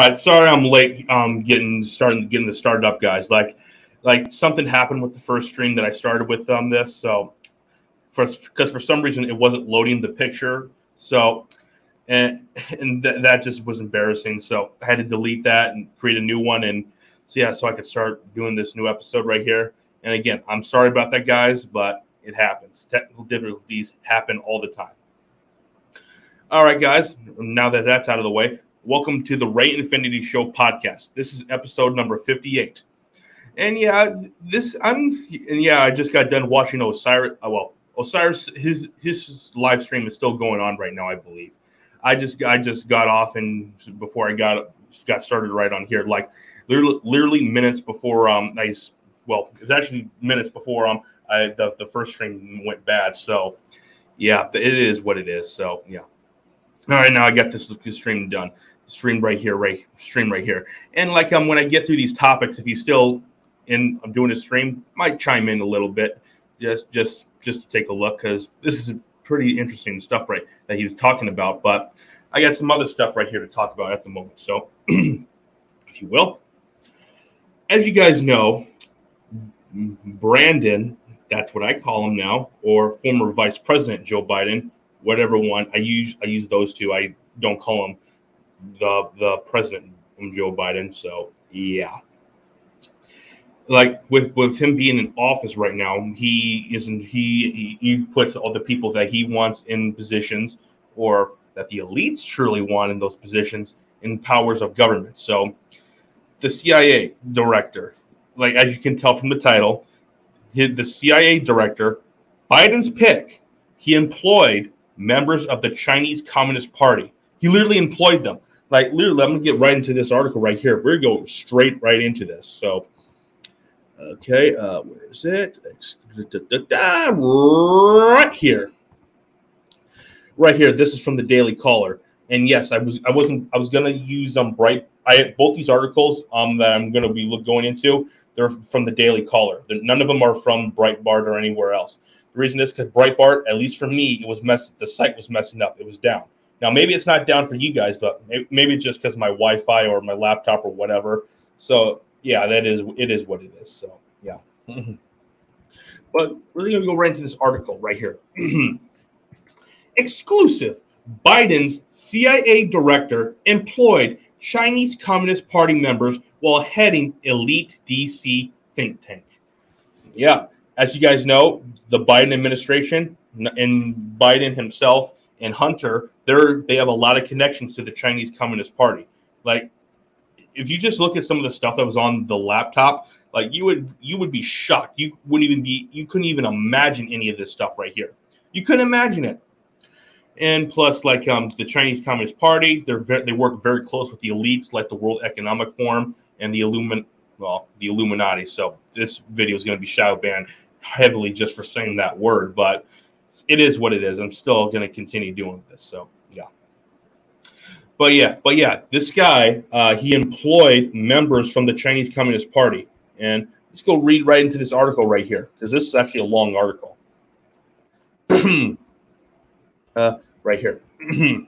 Right, sorry I'm late. Um, getting starting getting this started up, guys. Like, like something happened with the first stream that I started with on this. So, first because for some reason it wasn't loading the picture. So, and and th- that just was embarrassing. So I had to delete that and create a new one. And so yeah, so I could start doing this new episode right here. And again, I'm sorry about that, guys, but it happens. Technical difficulties happen all the time. All right, guys. Now that that's out of the way, welcome to the Ray Infinity Show podcast. This is episode number 58. And yeah, this I'm and yeah, I just got done watching Osiris. Uh, well, Osiris, his his live stream is still going on right now, I believe. I just I just got off and before I got got started right on here, like literally, literally minutes before um I well, it was actually minutes before um I, the the first stream went bad. So yeah, it is what it is. So yeah. All right, now I got this stream done. Stream right here, right stream right here. And like um, when I get through these topics, if he's still in, I'm doing a stream, might chime in a little bit, just just just to take a look because this is pretty interesting stuff right that he was talking about. But I got some other stuff right here to talk about at the moment. So, if you will, as you guys know, Brandon, that's what I call him now, or former Vice President Joe Biden whatever one I use. I use those two. I don't call him the the president Joe Biden. So yeah, like with with him being in office right now, he isn't he, he he puts all the people that he wants in positions or that the elites truly want in those positions in powers of government. So the CIA director, like as you can tell from the title, the CIA director, Biden's pick, he employed members of the Chinese Communist Party. He literally employed them. Like literally, I'm gonna get right into this article right here. We're gonna go straight right into this. So, okay, uh, where is it? Right here, right here. This is from the Daily Caller. And yes, I was I wasn't I was gonna use um bright. I both these articles um that I'm gonna be look, going into. They're from the Daily Caller. None of them are from Breitbart or anywhere else. The reason is because Breitbart, at least for me, it was mess. The site was messing up. It was down. Now maybe it's not down for you guys, but maybe just because my Wi-Fi or my laptop or whatever. So yeah, that is it is what it is. So yeah. but we're gonna go right into this article right here. Exclusive. Biden's CIA director employed Chinese Communist Party members while heading elite DC think tank. Yeah, as you guys know, the Biden administration and Biden himself and Hunter, they're they have a lot of connections to the Chinese Communist Party. Like, if you just look at some of the stuff that was on the laptop, like you would you would be shocked. You wouldn't even be you couldn't even imagine any of this stuff right here. You couldn't imagine it. And plus, like um, the Chinese Communist Party, they're ve- they work very close with the elites, like the World Economic Forum and the Illumin well the Illuminati. So this video is going to be shadow banned heavily just for saying that word, but it is what it is. I'm still going to continue doing this. So. But yeah, but yeah, this guy, uh, he employed members from the Chinese Communist Party. And let's go read right into this article right here, because this is actually a long article. uh, right here.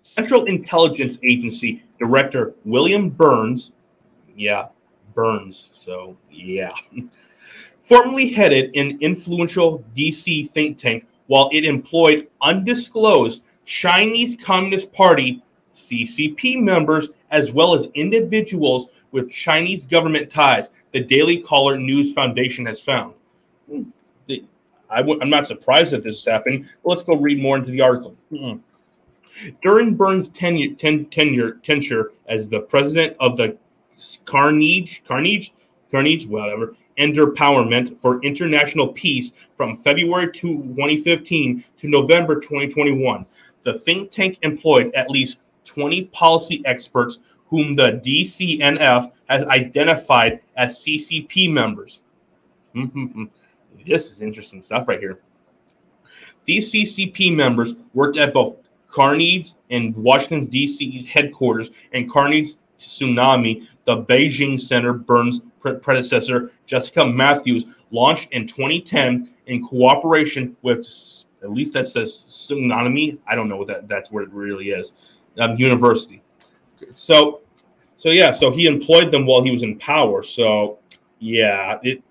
Central Intelligence Agency Director William Burns, yeah, Burns, so yeah, formerly headed an influential DC think tank while it employed undisclosed Chinese Communist Party CCP members as well as individuals with Chinese government ties, the Daily Caller News Foundation has found. Hmm. i w- I'm not surprised that this has happened. Let's go read more into the article. Mm-mm. During Burns' tenure, ten, tenure, tenure as the president of the Carnegie, Carnegie, Carnegie, whatever, Empowerment for International Peace from February 2015 to November 2021. The think tank employed at least 20 policy experts whom the DCNF has identified as CCP members. this is interesting stuff right here. These CCP members worked at both Carnegie and Washington, D.C.'s headquarters and Carnegie Tsunami, the Beijing Center Burns predecessor, Jessica Mathews, launched in 2010 in cooperation with, at least that says Tsunami. I don't know what that, that's what it really is, um, university. So, so yeah, so he employed them while he was in power. So, yeah, it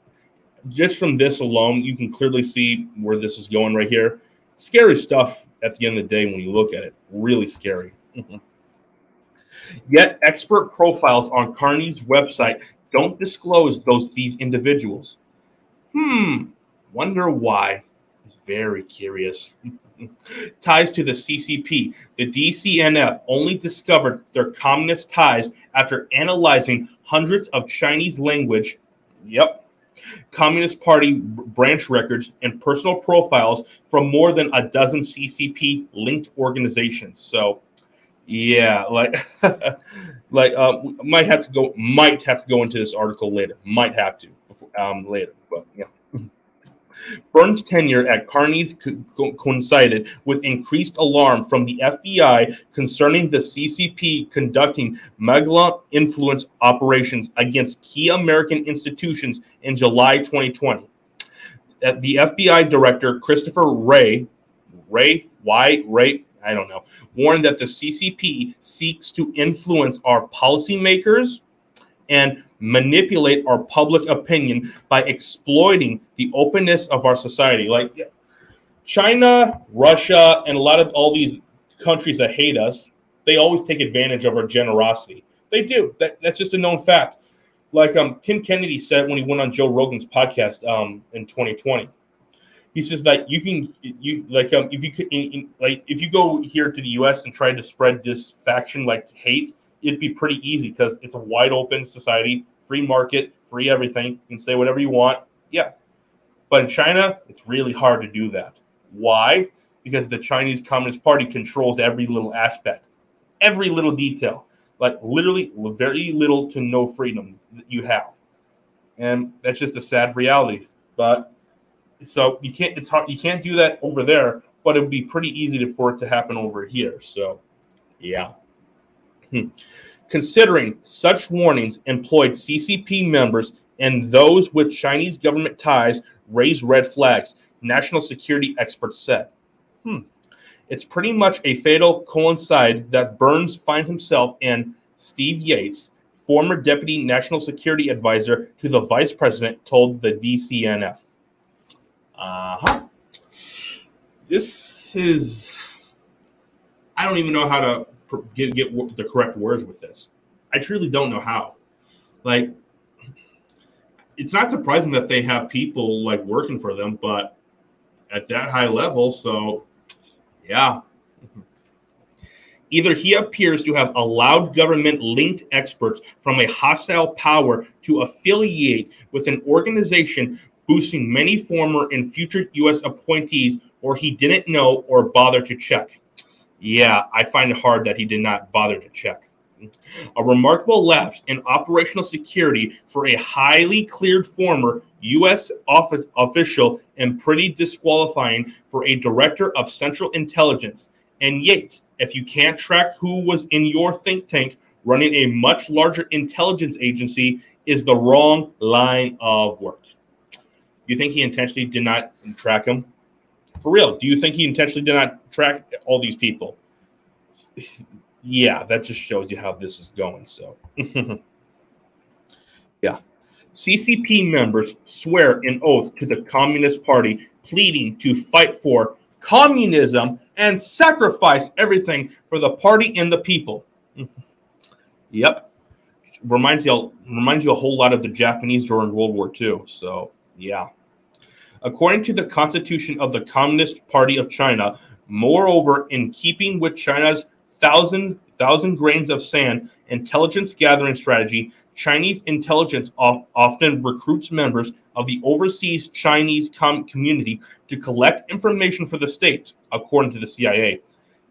just from this alone, you can clearly see where this is going right here. Scary stuff at the end of the day when you look at it. Really scary. Yet, expert profiles on Carney's website don't disclose those these individuals. Hmm, wonder why. Very curious. ties to the CCP. The DCNF only discovered their communist ties after analyzing hundreds of Chinese language. Yep. Communist Party branch records and personal profiles from more than a dozen CCP linked organizations. So, yeah, like, like, um, might have to go, might have to go into this article later. Might have to, um, later, but yeah. Burns' tenure at Carney's co- coincided with increased alarm from the FBI concerning the CCP conducting malign influence operations against key American institutions in July 2020. Uh, the FBI director, Christopher Wray, Ray, why, Ray, I don't know, warned that the CCP seeks to influence our policymakers and manipulate our public opinion by exploiting the openness of our society. Like China, Russia, and a lot of all these countries that hate us, they always take advantage of our generosity. They do. That, that's just a known fact. Like um, Tim Kennedy said when he went on Joe Rogan's podcast um, in 2020. He says that you can you like um if you could in, in, like if you go here to the U.S. and try to spread this faction like hate, it'd be pretty easy because it's a wide open society, free market, free everything. You can say whatever you want. Yeah. But in China, it's really hard to do that. Why? Because the Chinese Communist Party controls every little aspect, every little detail. Like literally, very little to no freedom that you have. And that's just a sad reality. But so you can't it's hard you can't do that over there, but it would be pretty easy to, for it to happen over here. So yeah. Hmm. Considering such warnings employed CCP members and those with Chinese government ties raise red flags, national security experts said. Hmm. It's pretty much a fatal coincide that Burns finds himself and Steve Yates, former deputy national security advisor to the vice president, told the DCNF. Uh huh. This is. I don't even know how to get, get the correct words with this. I truly don't know how. Like, it's not surprising that they have people like working for them, but at that high level, so yeah. Either he appears to have allowed government linked experts from a hostile power to affiliate with an organization boosting many former and future U.S. appointees, or he didn't know or bother to check. Yeah, I find it hard that he did not bother to check. A remarkable lapse in operational security for a highly cleared former U.S. office official and pretty disqualifying for a director of Central Intelligence. And Yates, if you can't track who was in your think tank running a much larger intelligence agency, is the wrong line of work. You think he intentionally did not track him? For real, do you think he intentionally did not track all these people? yeah, that just shows you how this is going. So, yeah. CCP members swear an oath to the Communist Party, pleading to fight for communism and sacrifice everything for the party and the people. yep. Reminds you reminds you a whole lot of the Japanese during World War II. So, yeah. According to the Constitution of the Communist Party of China, moreover, in keeping with China's thousand thousand grains of sand intelligence gathering strategy, Chinese intelligence often recruits members of the overseas Chinese com- community to collect information for the state, according to the CIA.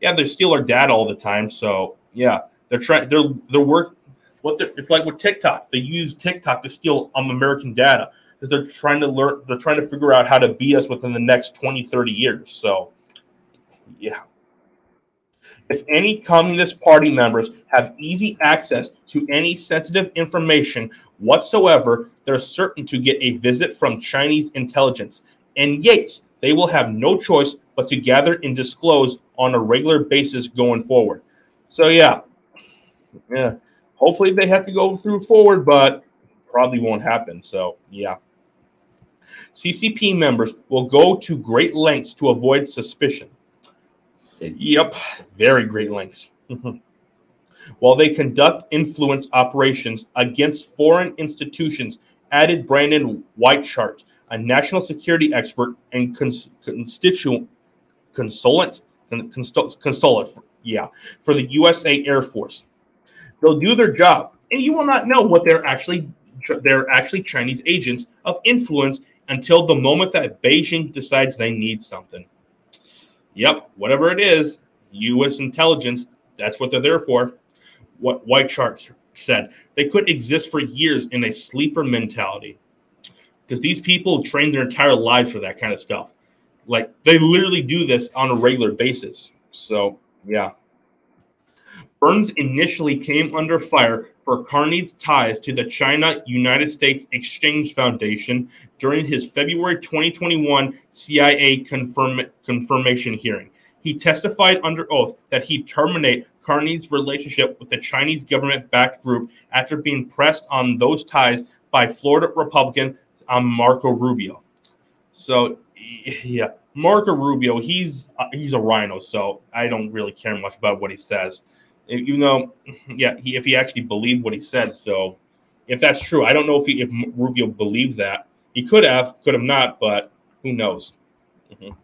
Yeah, they steal our data all the time. So yeah, they're trying. They're they're work. What they're, it's like with TikTok. They use TikTok to steal um, American data because they're trying to learn. They're trying to figure out how to be us within the next 20, 30 years. So yeah. If any Communist Party members have easy access to any sensitive information whatsoever, they're certain to get a visit from Chinese intelligence. And Yates, they will have no choice but to gather and disclose on a regular basis going forward. So, yeah, yeah. Hopefully they have to go through forward, but probably won't happen. So yeah. CCP members will go to great lengths to avoid suspicion. Yep, very great lengths. While they conduct influence operations against foreign institutions, added Brandon Weichert, a national security expert and cons- constituent consultant, consultant, yeah, for the USA Air Force. They'll do their job, and you will not know what they're actually they're actually Chinese agents of influence until the moment that Beijing decides they need something. Yep, whatever it is, U.S. intelligence, that's what they're there for. What Weichert said. They could exist for years in a sleeper mentality because these people train their entire lives for that kind of stuff. Like they literally do this on a regular basis. So, yeah. Burns initially came under fire for Carney's ties to the China United States Exchange Foundation during his February 2021 CIA confirm, confirmation hearing. He testified under oath that he terminate Carney's relationship with the Chinese government backed group after being pressed on those ties by Florida Republican um, Marco Rubio. So, yeah, Marco Rubio, he's uh, he's a rhino, so I don't really care much about what he says even though, yeah, he, if he actually believed what he said. So, if that's true, I don't know if he, if Rubio believed that. He could have, could have not, but who knows? Mm-hmm.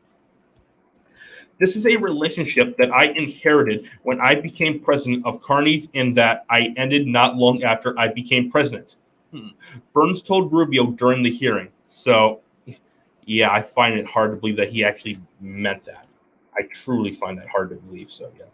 This is a relationship that I inherited when I became president of Carney's, and that I ended not long after I became president. Hmm. Burns told Rubio during the hearing. So, yeah, I find it hard to believe that he actually meant that. I truly find that hard to believe. So, yeah.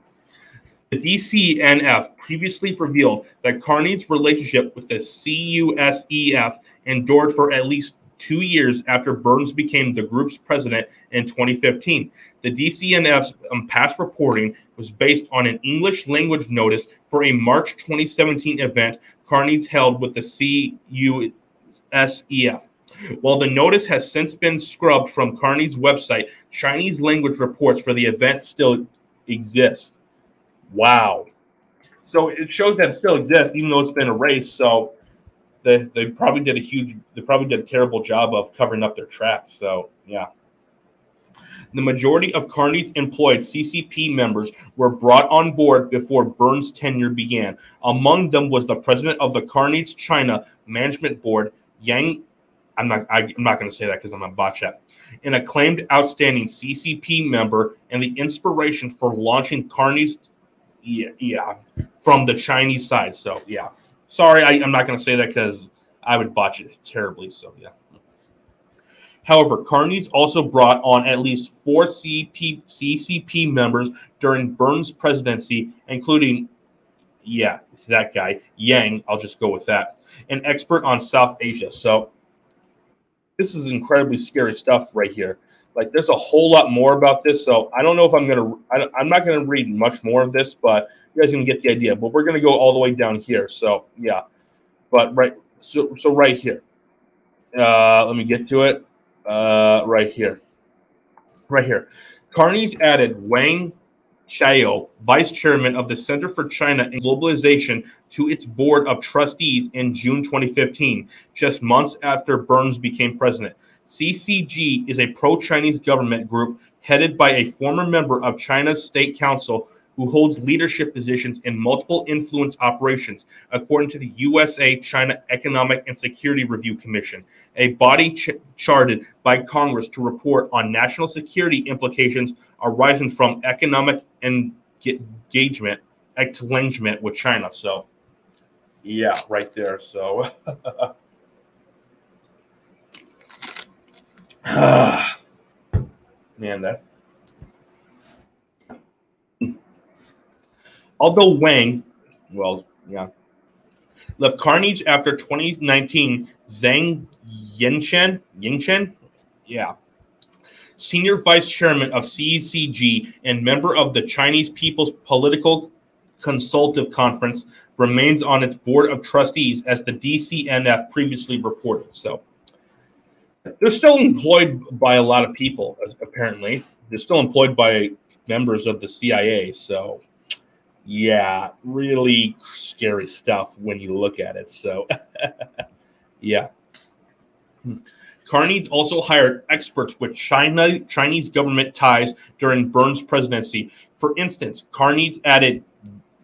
The DCNF previously revealed that Carney's relationship with the CUSEF endured for at least two years after Burns became the group's president in 2015. The DCNF's um, past reporting was based on an English language notice for a March 2017 event Carney's held with the CUSEF. While the notice has since been scrubbed from Carney's website, Chinese language reports for the event still exist. Wow. So it shows that it still exists, even though it's been erased. So they, they probably did a huge, they probably did a terrible job of covering up their tracks. So yeah. The majority of Carney's employed CCP members were brought on board before Burns' tenure began. Among them was the president of the Carney's China Management Board, Yang. I'm not. I, am not going to say that because I'm a botch at. An acclaimed, outstanding CCP member and the inspiration for launching Carney's yeah, yeah, from the Chinese side. So yeah, sorry, I, am not going to say that because I would botch it terribly. So yeah. However, Carney's also brought on at least four CP, CCP members during Burns' presidency, including, yeah, that guy, Yang. I'll just go with that. An expert on South Asia. So this is incredibly scary stuff right here. Like there's a whole lot more about this, so I don't know if I'm gonna. I, I'm not gonna read much more of this, but you guys can get the idea. But we're gonna go all the way down here. So yeah, but right. So so right here. Uh, let me get to it. Uh, right here. Right here. Carney's added Wang Xiao, vice chairman of the Center for China and Globalization, to its board of trustees in June 2015, just months after Burns became president. CCG is a pro Chinese government group headed by a former member of China's State Council who holds leadership positions in multiple influence operations, according to the USA China Economic and Security Review Commission, a body ch- charted by Congress to report on national security implications arising from economic engagement, engagement with China. So, yeah, right there. So. Man, that. Although Wang, well, yeah, left Carney's after 2019, Zhang Yinshen, Yinshen, yeah, senior vice chairman of CCG and member of the Chinese People's Political Consultative Conference, remains on its board of trustees as the DCNF previously reported. So, they're still employed by a lot of people, apparently. They're still employed by members of the CIA. So, yeah, really scary stuff when you look at it. So, yeah. Carney also hired experts with China Chinese government ties during Burns' presidency. For instance, Carney added,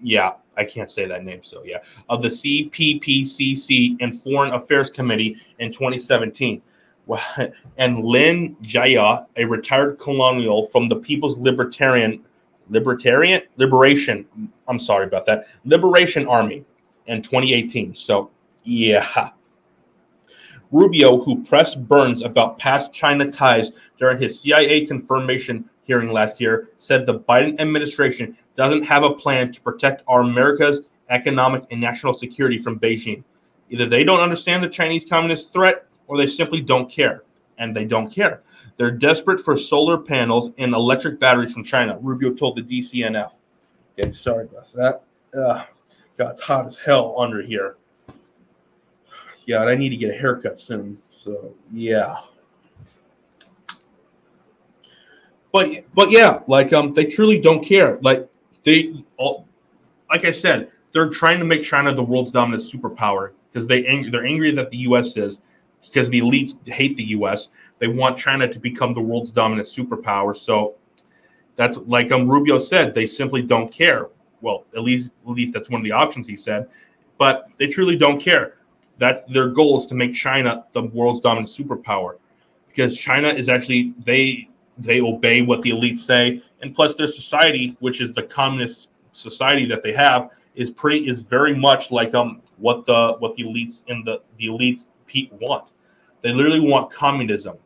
yeah, I can't say that name, so yeah, of the CPPCC and Foreign Affairs Committee in 2017. And Lin Jia, a retired colonial from the People's Libertarian Libertarian Liberation, I'm sorry about that, Liberation Army in 2018. So yeah. Rubio, who pressed Burns about past China ties during his CIA confirmation hearing last year, said the Biden administration doesn't have a plan to protect our America's economic and national security from Beijing. Either they don't understand the Chinese communist threat or they simply don't care. And they don't care. They're desperate for solar panels and electric batteries from China, Rubio told the DCNF. Okay, sorry about that. Uh, God, it's hot as hell under here. Yeah, I need to get a haircut soon. So, yeah. But but yeah, like um, they truly don't care. Like they, all, like I said, they're trying to make China the world's dominant superpower because they ang- they're angry that the U.S. is because the elites hate the U.S. They want China to become the world's dominant superpower. So that's like um, Rubio said, they simply don't care. Well, at least at least that's one of the options he said, but they truly don't care. That's their goal is to make China the world's dominant superpower because China is actually they they obey what the elites say, and plus their society, which is the communist society that they have, is pretty is very much like um what the what the elites and the the elites want. They literally want communism.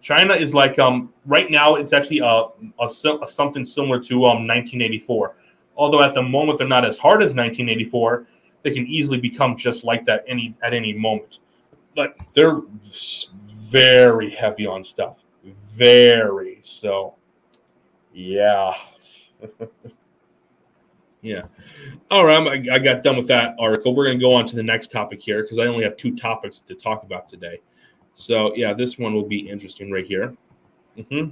China is like um right now it's actually a, a, a something similar to um 1984. Although at the moment they're not as hard as 1984, they can easily become just like that any at any moment. But they're very heavy on stuff. Very so. Yeah. yeah. All right, I, I got done with that article. We're going to go on to the next topic here because I only have two topics to talk about today. So yeah, this one will be interesting right here. Mm-hmm.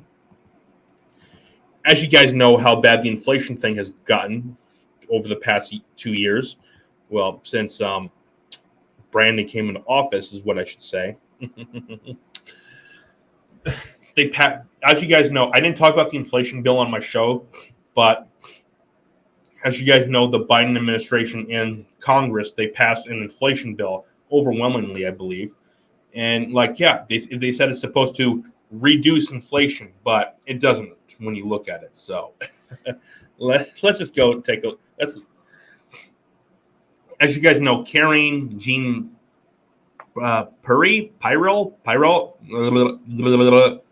As you guys know, how bad the inflation thing has gotten over the past two years. Well, since um, Brandon came into office, is what I should say. they pat. As you guys know, I didn't talk about the inflation bill on my show, but as you guys know, the Biden administration and Congress they passed an inflation bill overwhelmingly, I believe and like, yeah, they, they said it's supposed to reduce inflation, but it doesn't when you look at it. So let, let's just go take a let's as you guys know, Karine Jean uh, Puri, Pyrel.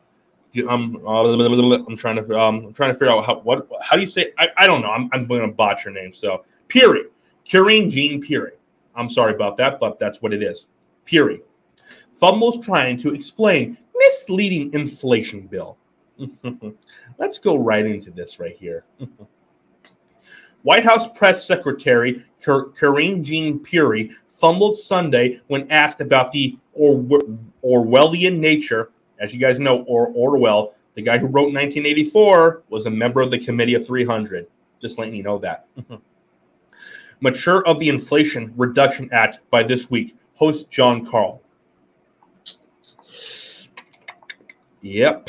I'm, I'm trying to um, I'm trying to figure out how what how do you say I, I don't know I'm, I'm going to botch your name so Puri Karine Jean Puri I'm sorry about that but that's what it is Puri fumbles trying to explain misleading inflation bill. Let's go right into this right here. White House press secretary Karine Jean Puri fumbled Sunday when asked about the or- Orwellian nature. As you guys know, or Orwell, the guy who wrote 1984, was a member of the Committee of 300. Just letting you know that. Mature of the Inflation Reduction Act by this week, host John Karl. Yep.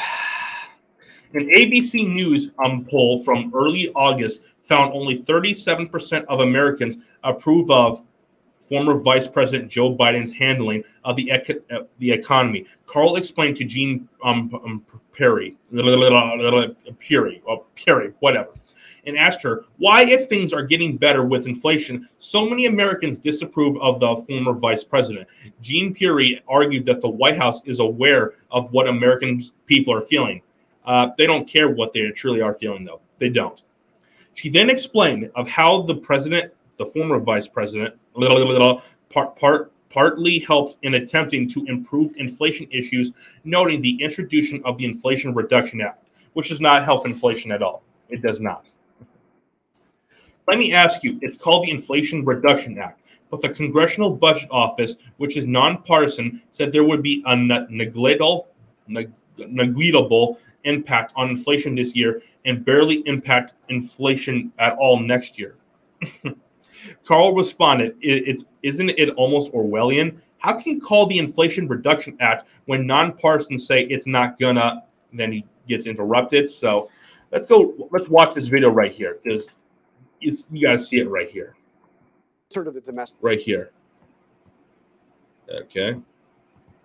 An ABC News um, poll from early August found only 37% of Americans approve of former Vice President Joe Biden's handling of the uh, the economy. Karl explained to Jean um, um, Perry, Perry, Perry, whatever, and asked her why, if things are getting better with inflation, so many Americans disapprove of the former vice president. Jean Puri argued that the White House is aware of what American people are feeling. Uh, they don't care what they truly are feeling, though. They don't. She then explained of how the president, the former vice president, part, part, partly helped in attempting to improve inflation issues, noting the introduction of the Inflation Reduction Act, which does not help inflation at all. It does not. Let me ask you, it's called the Inflation Reduction Act, but the Congressional Budget Office, which is nonpartisan, said there would be a negligible, negligible impact on inflation this year and barely impact inflation at all next year. Karl responded, it, "It's isn't it almost Orwellian? How can you call the Inflation Reduction Act when nonpartisans say it's not gonna?" And then he gets interrupted. So let's go. Let's watch this video right here. You got to see it right here. Sort of the domestic. Right here. Okay.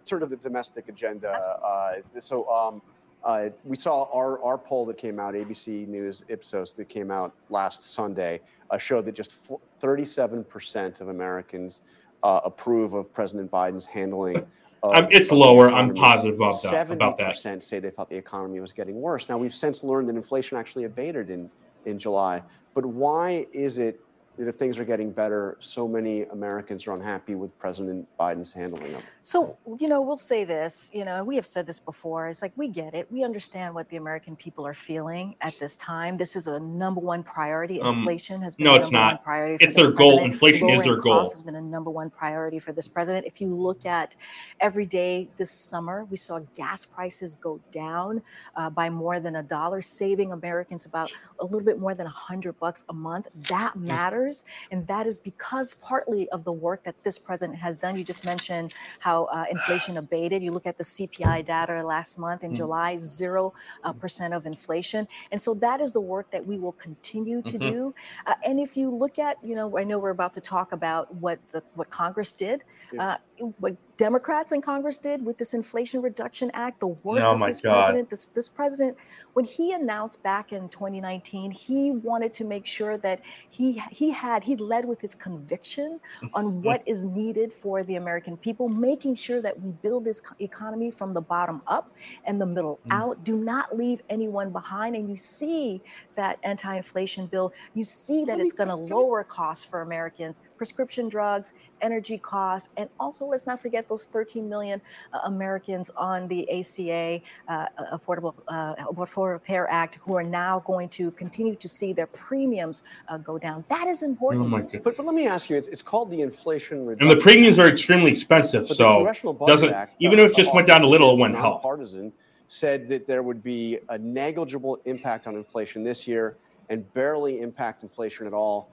Sort of the domestic agenda. Uh, so um, uh, we saw our, our poll that came out, ABC News Ipsos, that came out last Sunday, uh, showed that just 37% of Americans uh, approve of President Biden's handling. Of, it's lower. I'm positive about that. About that. 70% say they thought the economy was getting worse. Now, we've since learned that inflation actually abated in, in July. But why is it that if things are getting better, so many Americans are unhappy with President Biden's handling of it? So, you know, we'll say this, you know, we have said this before. It's like we get it. We understand what the American people are feeling at this time. This is a number one priority. Um, Inflation has been no, a it's number not. one priority. For It's this their goal. president. Inflation is their goal. costs has been a number one priority for this president. If you look at every day this summer, we saw gas prices go down uh, by more than a dollar, saving Americans about a little bit more than a hundred bucks a month. That Mm. And that is because partly of the work that this president has done. You just mentioned how uh, inflation abated. You look at the CPI data last month in Mm. July, zero uh, percent of inflation, and so that is the work that we will continue to Mhm. do. Uh, and if you look at, you know, I know we're about to talk about what the what Congress did, Yeah. What Democrats in Congress did with this Inflation Reduction Act, the work Oh of this God. president, this this president, when he announced back in 2019, he wanted to make sure that he he had he led with his conviction on what is needed for the American people, making sure that we build this economy from the bottom up and the middle Mm. out. Do not leave anyone behind. And you see that anti-inflation bill. You see that it's going to lower costs for Americans, prescription drugs, energy costs, and also let's not forget those 13 million uh, Americans on the ACA, uh, Affordable uh, Affordable Care Act, who are now going to continue to see their premiums uh, go down. That is Oh important. my god. But, but let me ask you, it's, it's called the Inflation Reduction And the premiums are extremely expensive. But So doesn't Act, even uh, if it just went down a little, it wouldn't help. Partisan said that there would be a negligible impact on inflation this year and barely impact inflation at all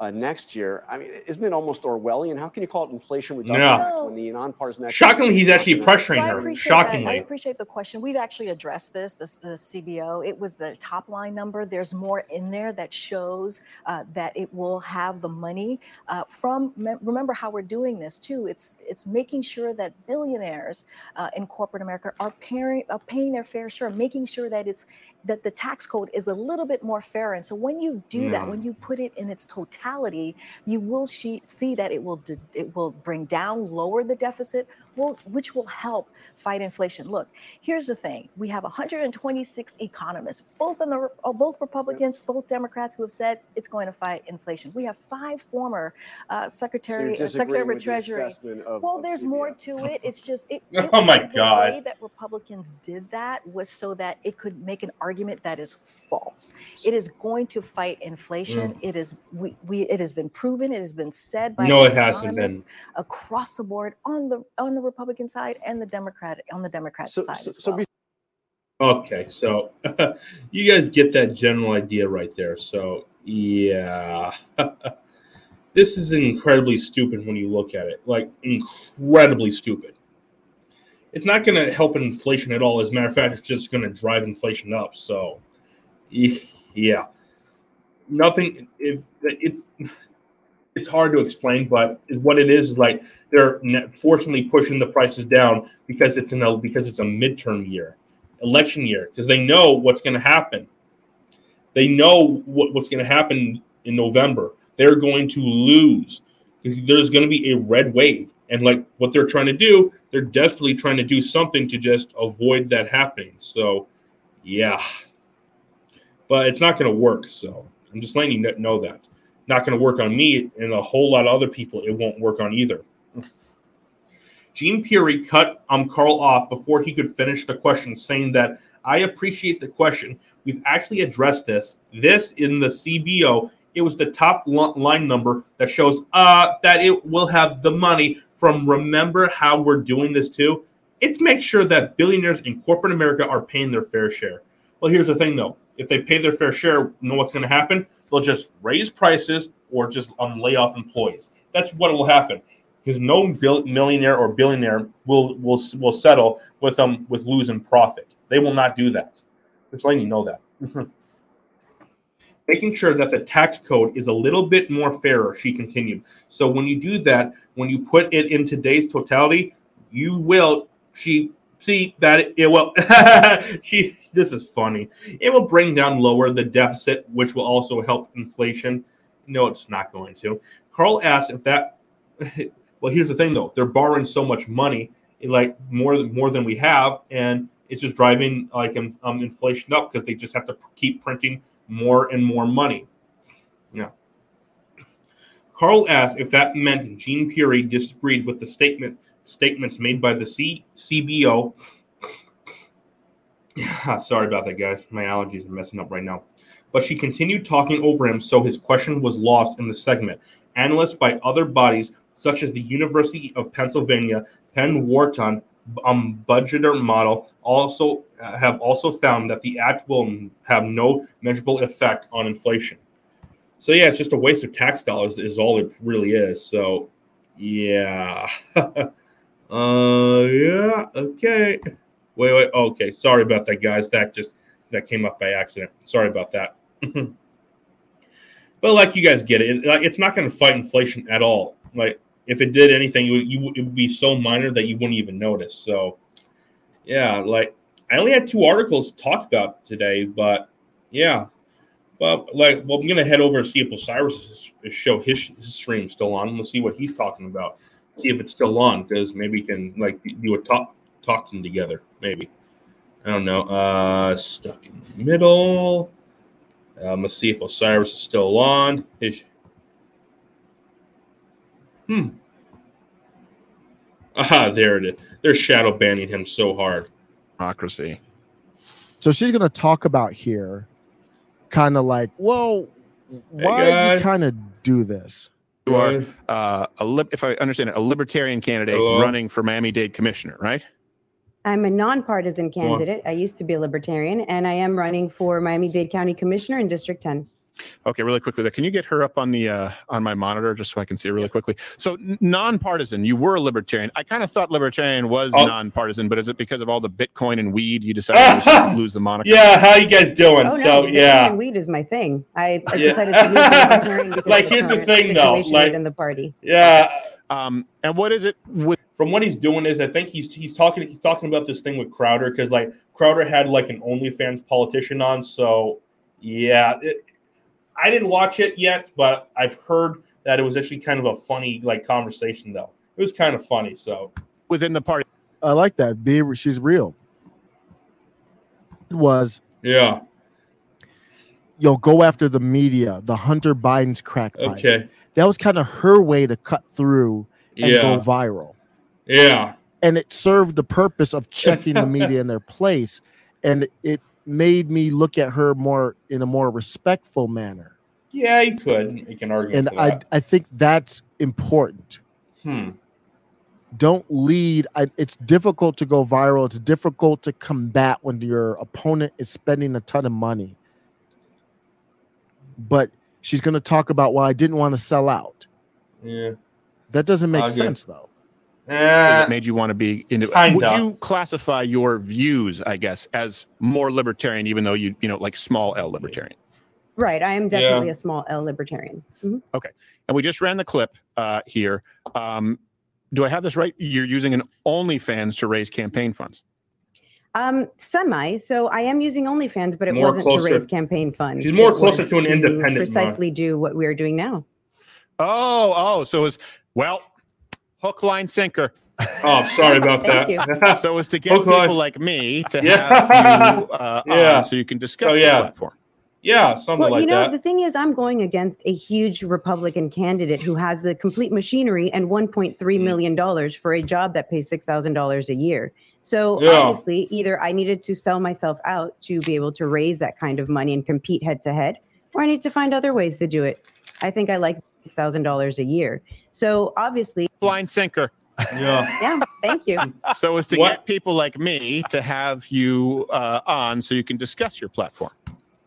uh, next year. I mean, isn't it almost Orwellian? How can you call it inflation reduction Yeah. act when the nonpartisan act? Shockingly, he's actually pressuring So I her. appreciate that. I appreciate the question. We've actually addressed this, this, the CBO. It was the top line number. There's more in there that shows uh, that it will have the money uh, from. Remember how we're doing this too. It's it's making sure that billionaires uh, in corporate America are paying are paying their fair share, making sure that it's that the tax code is a little bit more fair. And so when you do that, when mm. you put it in its totality, you will see, see that it will de- it will bring down, lower the deficit, will, which will help fight inflation. Look, here's the thing: we have 126 economists, both in the uh, both Republicans, both Democrats, who have said it's going to fight inflation. We have five former uh, Secretary uh, Secretary of with the Treasury. of- Well, of there's more to it. It's just it. Oh my God. The way that Republicans did that was so that it could make an argument that is false. It is going to fight inflation. It is we, we it has been proven. It has been said by No, it hasn't been. economists across the board on the on the Republican side and the Democrat on the Democrat So, side so, as so well. be- Okay, so you guys get that general idea right there. So yeah, this is incredibly stupid when you look at it. Like incredibly stupid. It's not going to help inflation at all. As a matter of fact, it's just going to drive inflation up. So yeah, nothing. If it's it's hard to explain, but what it is is like they're fortunately pushing the prices down because it's an because it's a midterm year election year because they know what's going to happen. They know what, what's going to happen in November. They're going to lose. There's going to be a red wave. And like what they're trying to do, they're desperately trying to do something to just avoid that happening. So, yeah. But it's not going to work. So I'm just letting you know that. Not going to work on me and a whole lot of other people. It won't work on either. Gene Peary cut um, Karl off before he could finish the question, saying that I appreciate the question. We've actually addressed this. This in the CBO, it was the top line number that shows uh, that it will have the money from. Remember how we're doing this too? It's make sure that billionaires in corporate America are paying their fair share. Well, here's the thing though if they pay their fair share, know what's going to happen? They'll just raise prices or just um, lay off employees. That's what will happen because no millionaire or billionaire will will will settle with them um, with losing profit. They will not do that. Just letting you know that. Making sure that the tax code is a little bit more fairer, she continued. So when you do that, when you put it in today's totality, you will she see that it, will she this is funny. It will bring down lower the deficit, which will also help inflation. No, it's not going to. Karl asked if that well, here's the thing though, they're borrowing so much money, like more than more than we have, and it's just driving like um, inflation up because they just have to keep printing more and more money. Yeah. Karl asked if that meant Jean Puri disagreed with the statement statements made by the C- CBO. Sorry about that, guys. My allergies are messing up right now. But she continued talking over him, so his question was lost in the segment. Analysts by other bodies, such as the University of Pennsylvania, Penn Wharton um, budgeter model, also uh, have also found that the act will have no measurable effect on inflation. So yeah, it's just a waste of tax dollars is all it really is. So yeah. uh yeah, okay. Wait, wait, okay. Sorry about that, guys. That just that came up by accident. Sorry about that. but like you guys get it, Like it's not going to fight inflation at all. Like if it did anything, it would, you, it would be so minor that you wouldn't even notice. So yeah, like I only had two articles to talk about today, but yeah, well, like, well, I'm gonna head over and see if Osiris show his, his stream still on. We'll see what he's talking about. See if it's still on because maybe we can like do a talk talking together. Maybe I don't know. Uh, stuck in the middle. Um, let's see if Osiris is still on. His... Hmm. Ah, there it is. They're shadow banning him so hard. Democracy. So she's going to talk about here kind of like, well, why did you kind of do this? You are uh, a li- if I understand it, a libertarian candidate Hello? running for Miami Dade commissioner, right? I'm a nonpartisan candidate. I used to be a libertarian, and I am running for Miami Dade County Commissioner in District 10. Okay, really quickly, there. can you get her up on the uh, on my monitor just so I can see her really quickly? So, nonpartisan, you were a libertarian. I kind of thought libertarian was oh. nonpartisan, but is it because of all the Bitcoin and weed you decided to lose the moniker? Yeah, how you guys doing? Oh, so, no, yeah, and weed is my thing. I, I yeah. decided to lose libertarian because like here's the thing, though, like in the party. Yeah. Um, and what is it with? From what he's doing is, I think he's he's talking he's talking about this thing with Crowder because like Crowder had like an OnlyFans politician on, so yeah, it, I didn't watch it yet, but I've heard that it was actually kind of a funny like conversation though. It was kind of funny. So within the party, I like that. Be she's real. It was yeah. Yo, go after the media, the Hunter Biden's crack pipe. Okay. That was kind of her way to cut through and yeah. go viral. Yeah. And it served the purpose of checking the media in their place. And it made me look at her more in a more respectful manner. Yeah, you could. You can argue. And I, I think that's important. Hmm. Don't lead. I, it's difficult to go viral. It's difficult to combat when your opponent is spending a ton of money. But she's going to talk about why I didn't want to sell out. Yeah. That doesn't make sense, though. Uh, made you want to be into kinda. would you classify your views i guess as more libertarian even though you you know like small l libertarian right i am definitely yeah. a small l libertarian mm-hmm. okay and we just ran the clip uh, here um, do i have this right you're using an onlyfans to raise campaign funds um, semi. So I am using OnlyFans, but it more wasn't closer. to raise campaign funds. She's more closer to an to independent. Precisely one. do what we are doing now. Oh, oh, so it's well, hook, line, sinker. Oh, sorry about that. so it's to get hook, people line. like me to yeah. have you uh, yeah. on so you can discuss so, yeah. the platform. Yeah, something well, like you know, that. The thing is, I'm going against a huge Republican candidate who has the complete machinery and 1.3 mm. million dollars for a job that pays six thousand dollars a year. So yeah. obviously, either I needed to sell myself out to be able to raise that kind of money and compete head to head, or I need to find other ways to do it. I think I like six thousand dollars a year. So obviously, blind sinker. Yeah. yeah. Thank you. So it's to what? get people like me to have you uh, on so you can discuss your platform.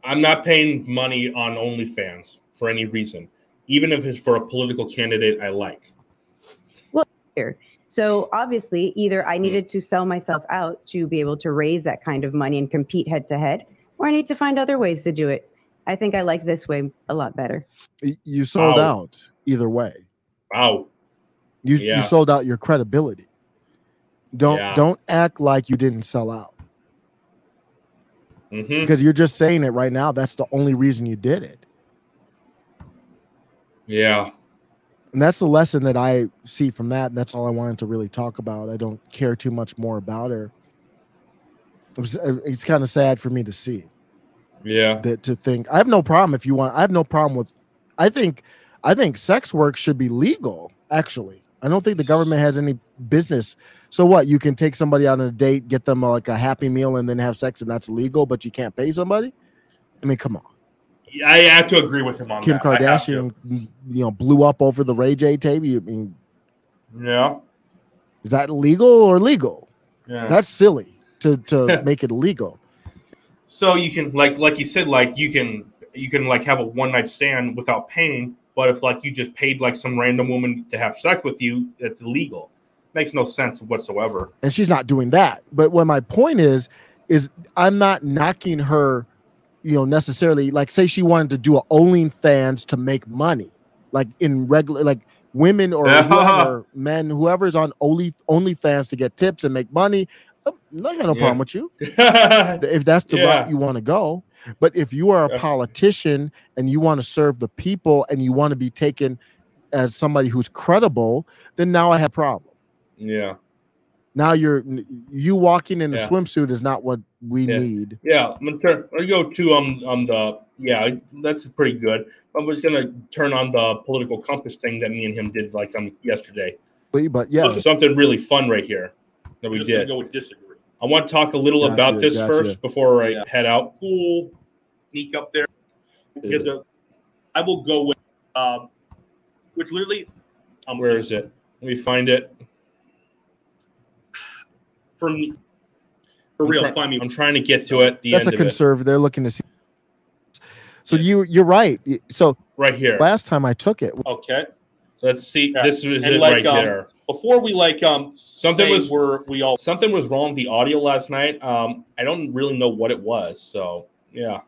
I'm not paying money on OnlyFans for any reason, even if it's for a political candidate I like. Well, here. So obviously, either I needed to sell myself out to be able to raise that kind of money and compete head to head, or I need to find other ways to do it. I think I like this way a lot better. You sold Wow. out either way. Wow. You Yeah. you sold out your credibility. Don't Yeah. don't act like you didn't sell out hmm because you're just saying it right now. That's the only reason you did it. Yeah. And that's the lesson that I see from that. And that's all I wanted to really talk about. I don't care too much more about her. It was, uh, it's kind of sad for me to see Yeah. that to think I have no problem if you want. I have no problem with. I think, I think sex work should be legal. Actually, I don't think the government has any business. So what? You can take somebody out on a date, get them like a happy meal, and then have sex, and that's legal. But you can't pay somebody. I mean, come on. I have to agree with him on Kim that. Kardashian, you know, blew up over the Ray J tape. You I mean, Yeah. is that legal or legal? Yeah. That's silly to to make it illegal. So you can like like you said like you can you can like have a one night stand without paying, but if like you just paid like some random woman to have sex with you, that's illegal. Makes no sense whatsoever. and she's not doing that. But what my point is, is I'm not knocking her, you know, necessarily. Like, say she wanted to do a OnlyFans to make money, like in regular, like women or whoever, men, whoever's on Only OnlyFans to get tips and make money. Um, I got no Yeah. problem with you if that's the Yeah. route you want to go. But if you are a politician and you want to serve the people and you want to be taken as somebody who's credible, then now I have a problem. Yeah. Now you're you walking in a Yeah. swimsuit is not what we Yeah. need. Yeah, I'm gonna turn. I go to um um the yeah that's pretty good. I was gonna turn on the political compass thing that me and him did like um yesterday. But yeah, Look, something really fun right here that we Just did. go with disagree. I want to talk a little Gotcha, about this gotcha. first before I Yeah. head out. Cool. Sneak up there. Because uh, I will go with um, which literally um, Where is it? Let me find it. for me for I'm real. try- find me I'm trying to get to it. The that's a end of conservative. They're looking to see. So you you're right. So right here. last time I took it, Okay. Let's see. Yeah. This is And it like, right um, there. before we like um Something say was- we're we all Something was wrong with the audio last night. Um, I don't really know what it was. So yeah.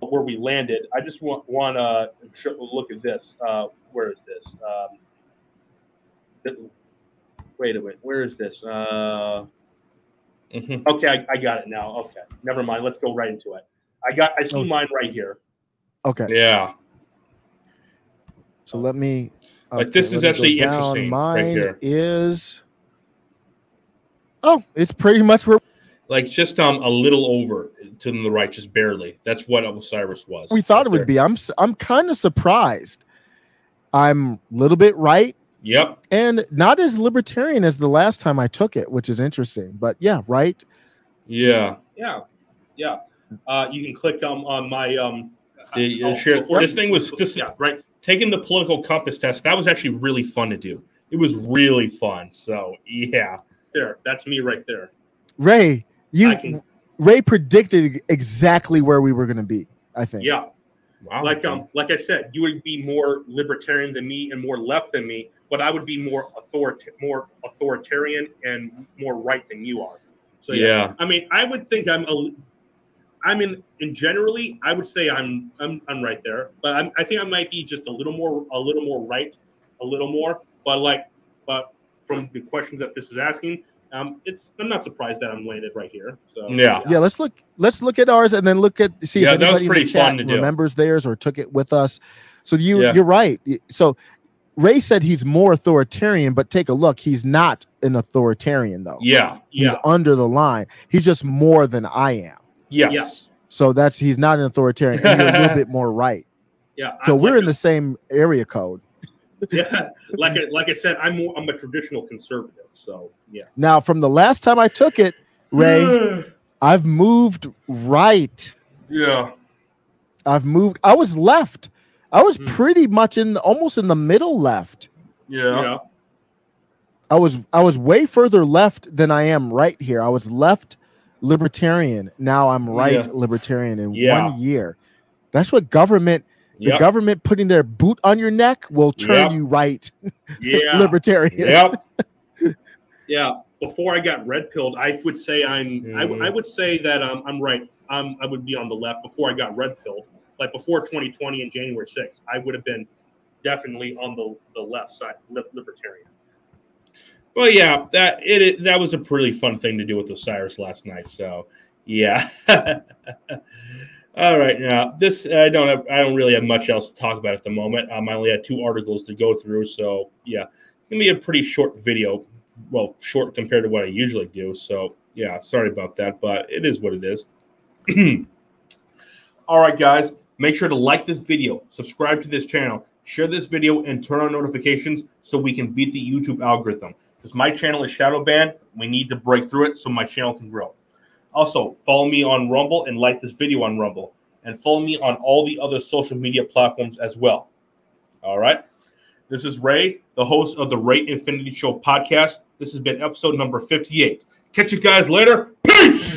where we landed. I just want want to look at this. Uh, where is this? Um, th- wait a minute. Where is this? Uh, Mhm. okay, I, I got it now. Okay, never mind. Let's go right into it. I got. I see Oh. mine right here. okay. Yeah. So let me. Like, this is let me go actually down. interesting right Mine here. is. Oh, it's pretty much where Like just um a little over to the right, just barely. That's what Osiris was. we thought right it would there. be. I'm s- I'm kind of surprised. I'm a little bit right Yep. and not as libertarian as the last time I took it, which is interesting. But yeah, right. Yeah. Yeah, yeah. Uh, you can click um, on my um. The, oh, uh, share- before- this thing was this yeah right. Taking the political compass test. That was actually really fun to do. It was really fun. So yeah. There, that's me right there. Ray, you can- Ray predicted exactly where we were going to be. I think. Yeah, Wow. like um, like I said, you would be more libertarian than me and more left than me, but I would be more authorita- more authoritarian and more right than you are. So yeah, yeah. I mean, I would think I'm a. I mean, in generally, I would say I'm I'm I'm right there, but I'm, I think I might be just a little more a little more right, a little more. But like, but from the questions that this is asking, um, it's I'm not surprised that I'm landed right here. So Yeah. Yeah, let's look. Let's look at ours and then look at see Yeah, if that was anybody in the chat fun to remembers theirs or took it with us. So you Yeah. you're right. So Ray said he's more authoritarian, but take a look. He's not an authoritarian though. Yeah. He's yeah, under the line. He's just more than I am. Yes. Yeah. So that's he's not an authoritarian. And you're a little bit more right. yeah. So I'm we're like in the same area code. yeah, like I, like I said, I'm more, I'm a traditional conservative. So yeah, Now, from the last time I took it, Ray, I've moved right. yeah. I've moved. I was left. I was Hmm. pretty much in almost in the middle left. Yeah. yeah, I was I was way further left than I am right here. I was left libertarian. Now I'm right Yeah. libertarian in Yeah. one year. That's what government. The Yep. government putting their boot on your neck will turn Yep. you right Yeah. libertarian. Yep. Yeah, before I got red pilled, I would say I'm. I, w- I would say that um, I'm right. Um, I would be on the left before I got red pilled. Like before 2020 and January 6th, I would have been definitely on the, the left side, li- libertarian. Well, yeah, that it, it that was a pretty fun thing to do with Osiris last night. So, yeah. All right, now this I don't have, I don't really have much else to talk about at the moment. Um, I only had two articles to go through, so yeah, it's gonna be a pretty short video. Well, short compared to what I usually do. So yeah, sorry about that, but it is what it is. All right, guys, make sure to like this video, subscribe to this channel, share this video, and turn on notifications so we can beat the YouTube algorithm. Because my channel is shadow banned, we need to break through it so my channel can grow. Also, follow me on Rumble and like this video on Rumble, and follow me on all the other social media platforms as well. All right. This is Ray, the host of the Ray Infinity Show podcast. This has been episode number 58. Catch you guys later. Peace.